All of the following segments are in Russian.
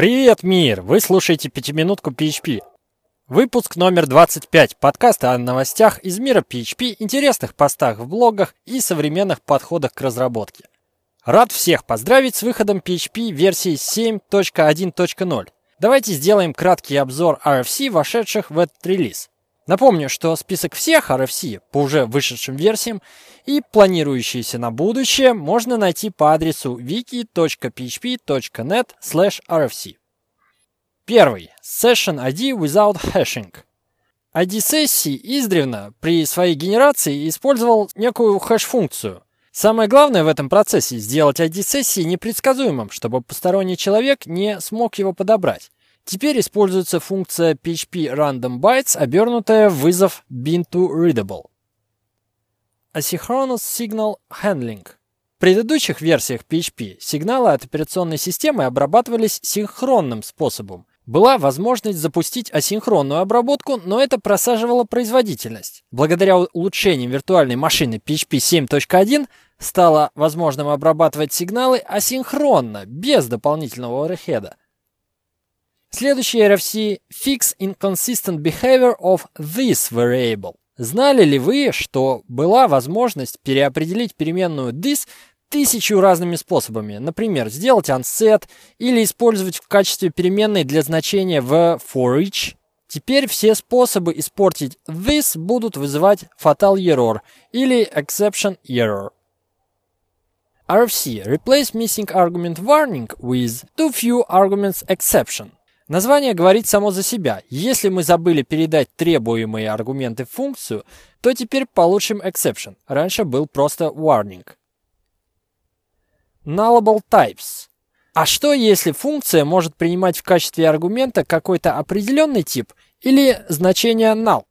Привет, мир! Вы слушаете «Пятиминутку PHP». Выпуск номер 25. Подкаст о новостях из мира PHP, интересных постах в блогах и современных подходах к разработке. Рад всех поздравить с выходом PHP версии 7.1.0. Давайте сделаем краткий обзор RFC, вошедших в этот релиз. Напомню, что список всех RFC по уже вышедшим версиям и планирующиеся на будущее можно найти по адресу wiki.php.net rfc. Первый. Session ID without hashing. ID сессии издревно при своей генерации использовал некую хэш-функцию. Самое главное в этом процессе сделать ID сессии непредсказуемым, чтобы посторонний человек не смог его подобрать. Теперь используется функция PHP Random Bytes, обернутая в вызов bin2readable. Asynchronous Signal Handling. В предыдущих версиях PHP сигналы от операционной системы обрабатывались синхронным способом. Была возможность запустить асинхронную обработку, но это просаживало производительность. Благодаря улучшениям виртуальной машины PHP 7.1 стало возможным обрабатывать сигналы асинхронно, без дополнительного оверхеда. Следующий RFC – Fix Inconsistent Behavior of this Variable. Знали ли вы, что была возможность переопределить переменную this тысячу разными способами? Например, сделать unset или использовать в качестве переменной для значения в for each. Теперь все способы испортить this будут вызывать fatal error или exception error. RFC – Replace missing argument warning with too few arguments exception. Название говорит само за себя. Если мы забыли передать требуемые аргументы в функцию, то теперь получим exception. Раньше был просто warning. Nullable types. А что если функция может принимать в качестве аргумента какой-то определенный тип или значение null?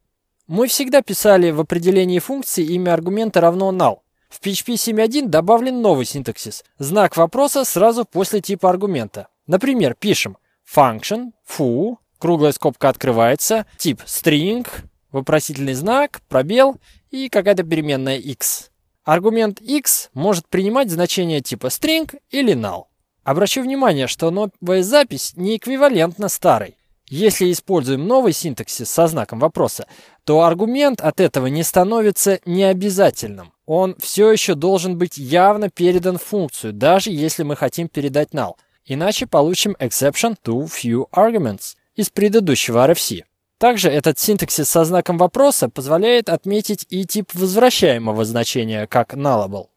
Мы всегда писали в определении функции имя аргумента равно null. В PHP 7.1 добавлен новый синтаксис. Знак вопроса сразу после типа аргумента. Например, пишем – function, foo, круглая скобка открывается, тип string, вопросительный знак, пробел и какая-то переменная x. Аргумент x может принимать значение типа string или null. Обращу внимание, что новая запись не эквивалентна старой. Если используем новый синтаксис со знаком вопроса, то аргумент от этого не становится необязательным. Он все еще должен быть явно передан в функцию, даже если мы хотим передать null. Иначе получим exception to few arguments из предыдущего RFC. Также этот синтаксис со знаком вопроса позволяет отметить и тип возвращаемого значения как nullable.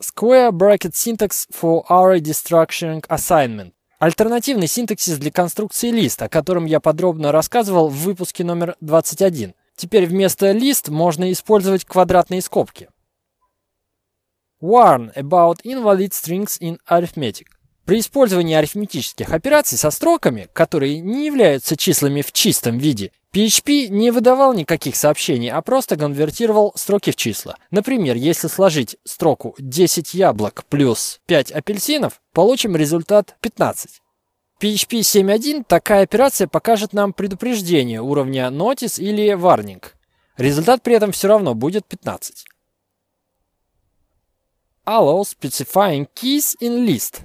Square bracket syntax for array destructuring assignment. Альтернативный синтаксис для конструкции лист, о котором я подробно рассказывал в выпуске номер 21. Теперь вместо лист можно использовать квадратные скобки. Warn about invalid strings in arithmetic. При использовании арифметических операций со строками, которые не являются числами в чистом виде, PHP не выдавал никаких сообщений, а просто конвертировал строки в числа. Например, если сложить строку 10 яблок плюс 5 апельсинов, получим результат 15. PHP 7.1 такая операция покажет нам предупреждение уровня Notice или Warning. Результат при этом все равно будет 15 allow specifying keys in list.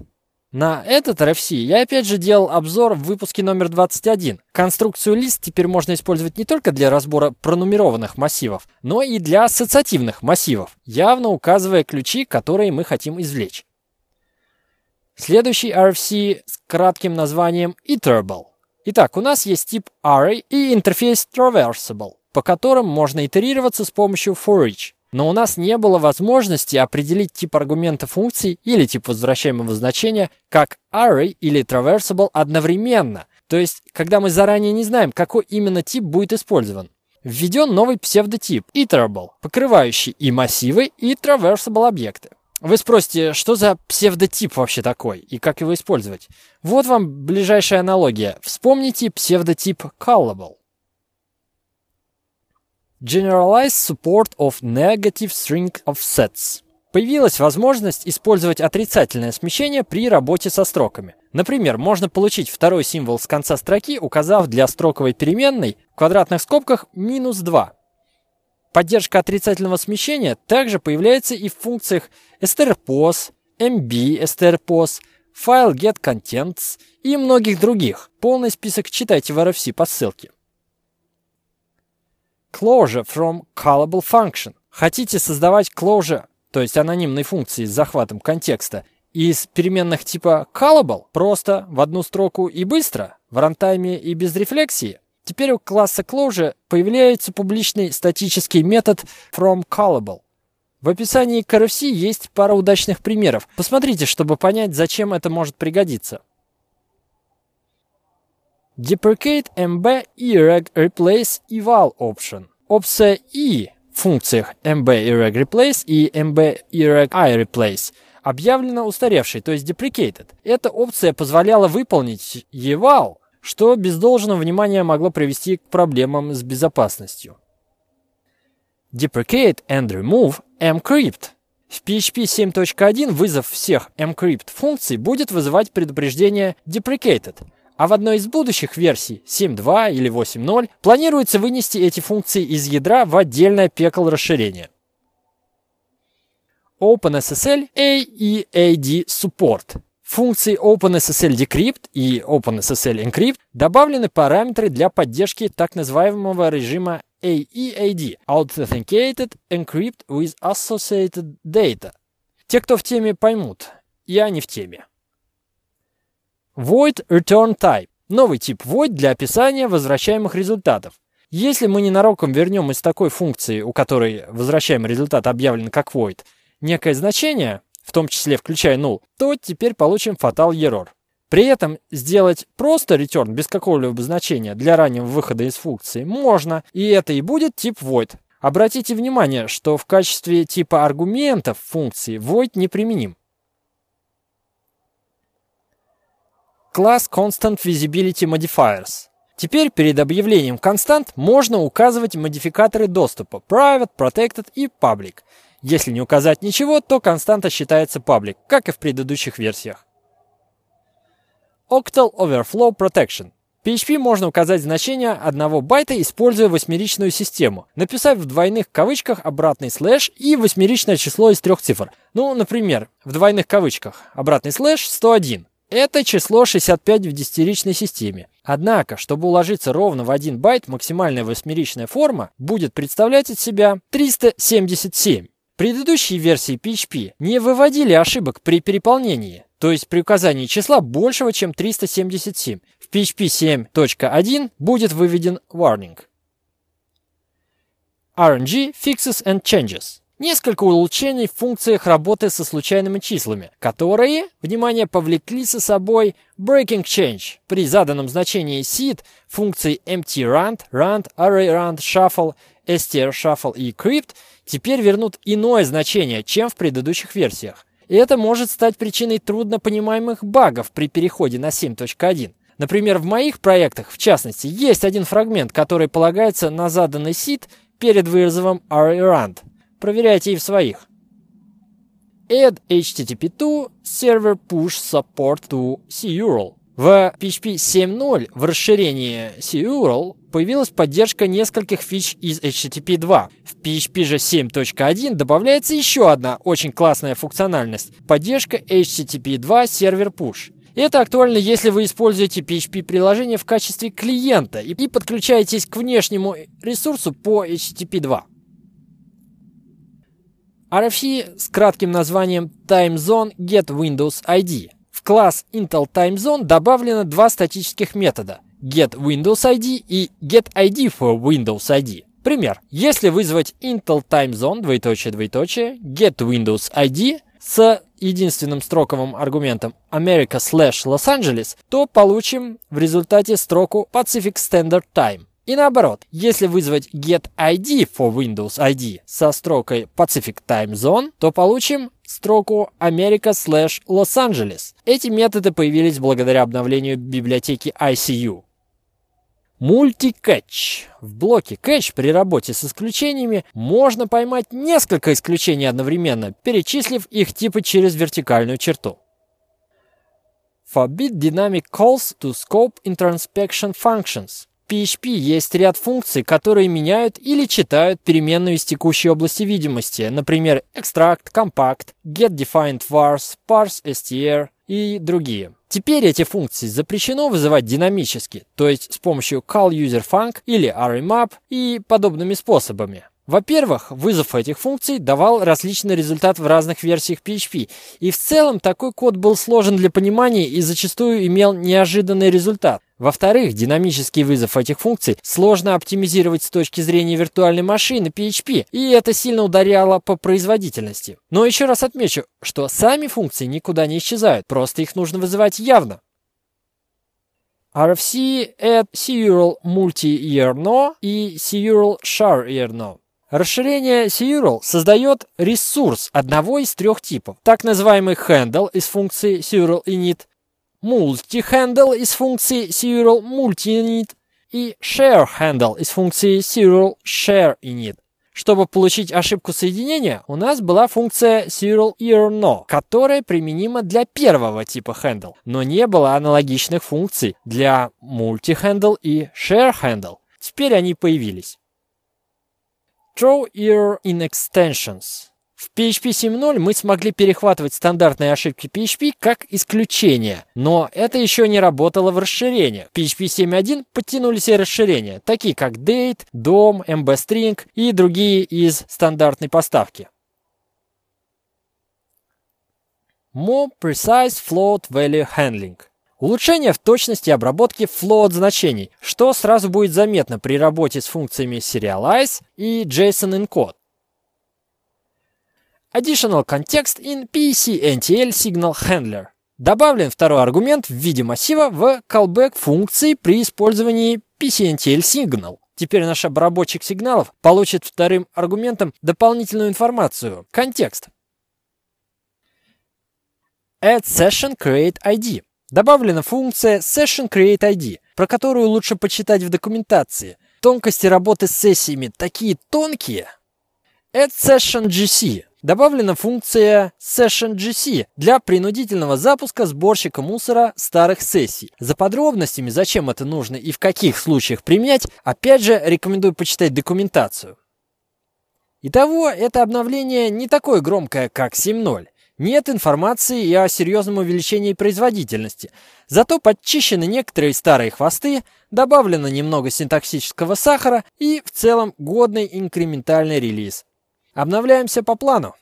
На этот RFC я опять же делал обзор в выпуске номер 21. Конструкцию лист теперь можно использовать не только для разбора пронумерованных массивов, но и для ассоциативных массивов, явно указывая ключи, которые мы хотим извлечь. Следующий RFC с кратким названием iterable. Итак, у нас есть тип array и интерфейс traversable, по которым можно итерироваться с помощью for each. Но у нас не было возможности определить тип аргумента функции или тип возвращаемого значения как array или traversable одновременно. То есть, когда мы заранее не знаем, какой именно тип будет использован. Введен новый псевдотип iterable, покрывающий и массивы, и traversable объекты. Вы спросите, что за псевдотип вообще такой и как его использовать? Вот вам ближайшая аналогия. Вспомните псевдотип callable. Generalized Support of Negative String Offsets. Появилась возможность использовать отрицательное смещение при работе со строками. Например, можно получить второй символ с конца строки, указав для строковой переменной в квадратных скобках минус 2. Поддержка отрицательного смещения также появляется и в функциях strpos, mb strpos, File Get Contents и многих других. Полный список читайте в RFC по ссылке. Closure from Callable Function. Хотите создавать closure, то есть анонимные функции с захватом контекста, из переменных типа callable, просто, в одну строку и быстро, в рантайме и без рефлексии? Теперь у класса Closure появляется публичный статический метод FromCallable. В описании к RFC есть пара удачных примеров. Посмотрите, чтобы понять, зачем это может пригодиться. Deprecate MB Ereg Replace Eval Option. Опция E в функциях MB Ereg Replace и MB Ereg I Replace объявлена устаревшей, то есть deprecated. Эта опция позволяла выполнить eval что без должного внимания могло привести к проблемам с безопасностью. Deprecate and remove mcrypt. В PHP 7.1 вызов всех mcrypt функций будет вызывать предупреждение deprecated, а в одной из будущих версий 7.2 или 8.0 планируется вынести эти функции из ядра в отдельное пекл расширение. OpenSSL AEAD Support функции OpenSSL Decrypt и OpenSSL Encrypt добавлены параметры для поддержки так называемого режима AEAD – Authenticated Encrypt with Associated Data. Те, кто в теме, поймут. Я не в теме. Void Return Type – новый тип void для описания возвращаемых результатов. Если мы ненароком вернем из такой функции, у которой возвращаемый результат объявлен как void, некое значение – в том числе включая null, то теперь получим fatal error. При этом сделать просто return без какого-либо значения для раннего выхода из функции можно, и это и будет тип void. Обратите внимание, что в качестве типа аргументов функции void не Класс Constant Visibility Modifiers. Теперь перед объявлением констант можно указывать модификаторы доступа Private, Protected и Public – если не указать ничего, то константа считается public, как и в предыдущих версиях. Octal Overflow Protection. PHP можно указать значение одного байта, используя восьмеричную систему, написав в двойных кавычках обратный слэш и восьмеричное число из трех цифр. Ну, например, в двойных кавычках обратный слэш 101. Это число 65 в десятиричной системе. Однако, чтобы уложиться ровно в один байт, максимальная восьмеричная форма будет представлять из себя 377. Предыдущие версии PHP не выводили ошибок при переполнении, то есть при указании числа большего, чем 377. В PHP 7.1 будет выведен warning. RNG Fixes and Changes. Несколько улучшений в функциях работы со случайными числами, которые, внимание, повлекли за собой breaking change. При заданном значении seed функции empty_rand, rand, array_rand, shuffle, str_shuffle и crypt – теперь вернут иное значение, чем в предыдущих версиях. И это может стать причиной труднопонимаемых багов при переходе на 7.1. Например, в моих проектах, в частности, есть один фрагмент, который полагается на заданный сид перед вызовом array_rand. Проверяйте и в своих. Add HTTP2 server push support to CURL. В PHP 7.0 в расширении CURL появилась поддержка нескольких фич из HTTP 2. В PHP же 7.1 добавляется еще одна очень классная функциональность – поддержка HTTP 2 сервер push. Это актуально, если вы используете PHP-приложение в качестве клиента и подключаетесь к внешнему ресурсу по HTTP 2. RFC с кратким названием TimeZone Get Windows ID – в класс Intel Time Zone добавлено два статических метода Get Windows ID и Get ID for Windows ID. Пример. Если вызвать Intel Time Zone, двоеточие, двоеточие, Get Windows ID с единственным строковым аргументом America slash Los Angeles, то получим в результате строку Pacific Standard Time. И наоборот, если вызвать getID for Windows ID со строкой Pacific Time Zone, то получим строку America slash Los Angeles. Эти методы появились благодаря обновлению библиотеки ICU. Мультикэтч. В блоке catch при работе с исключениями можно поймать несколько исключений одновременно, перечислив их типы через вертикальную черту. Forbid dynamic calls to scope introspection functions. PHP есть ряд функций, которые меняют или читают переменную из текущей области видимости, например, extract, compact, getDefinedVars, parseStr и другие. Теперь эти функции запрещено вызывать динамически, то есть с помощью callUserFunc или remap и подобными способами. Во-первых, вызов этих функций давал различный результат в разных версиях PHP, и в целом такой код был сложен для понимания и зачастую имел неожиданный результат. Во-вторых, динамический вызов этих функций сложно оптимизировать с точки зрения виртуальной машины PHP, и это сильно ударяло по производительности. Но еще раз отмечу, что сами функции никуда не исчезают, просто их нужно вызывать явно. RFC add serial multi-year no и serial char year no. Расширение Serial создает ресурс одного из трех типов. Так называемый handle из функции Serial init, multi-handle из функции Serial multi-init и share handle из функции Serial share init. Чтобы получить ошибку соединения, у нас была функция serial error no, которая применима для первого типа handle, но не было аналогичных функций для multi-handle и share handle. Теперь они появились. Throw error in extensions. В PHP 7.0 мы смогли перехватывать стандартные ошибки PHP как исключение, но это еще не работало в расширениях. В PHP 7.1 подтянулись и расширения, такие как date, DOM, mbstring и другие из стандартной поставки. More precise float value handling. Улучшение в точности обработки float значений, что сразу будет заметно при работе с функциями serialize и JSON encode. Additional context in PCNTL Signal Handler. Добавлен второй аргумент в виде массива в callback функции при использовании PCNTL Signal. Теперь наш обработчик сигналов получит вторым аргументом дополнительную информацию – контекст. Add Session Create ID. Добавлена функция Session Create ID, про которую лучше почитать в документации. Тонкости работы с сессиями такие тонкие. Add Session GC. Добавлена функция Session GC для принудительного запуска сборщика мусора старых сессий. За подробностями, зачем это нужно и в каких случаях применять, опять же рекомендую почитать документацию. Итого, это обновление не такое громкое, как 7.0. Нет информации и о серьезном увеличении производительности. Зато подчищены некоторые старые хвосты, добавлено немного синтаксического сахара и в целом годный инкрементальный релиз. Обновляемся по плану.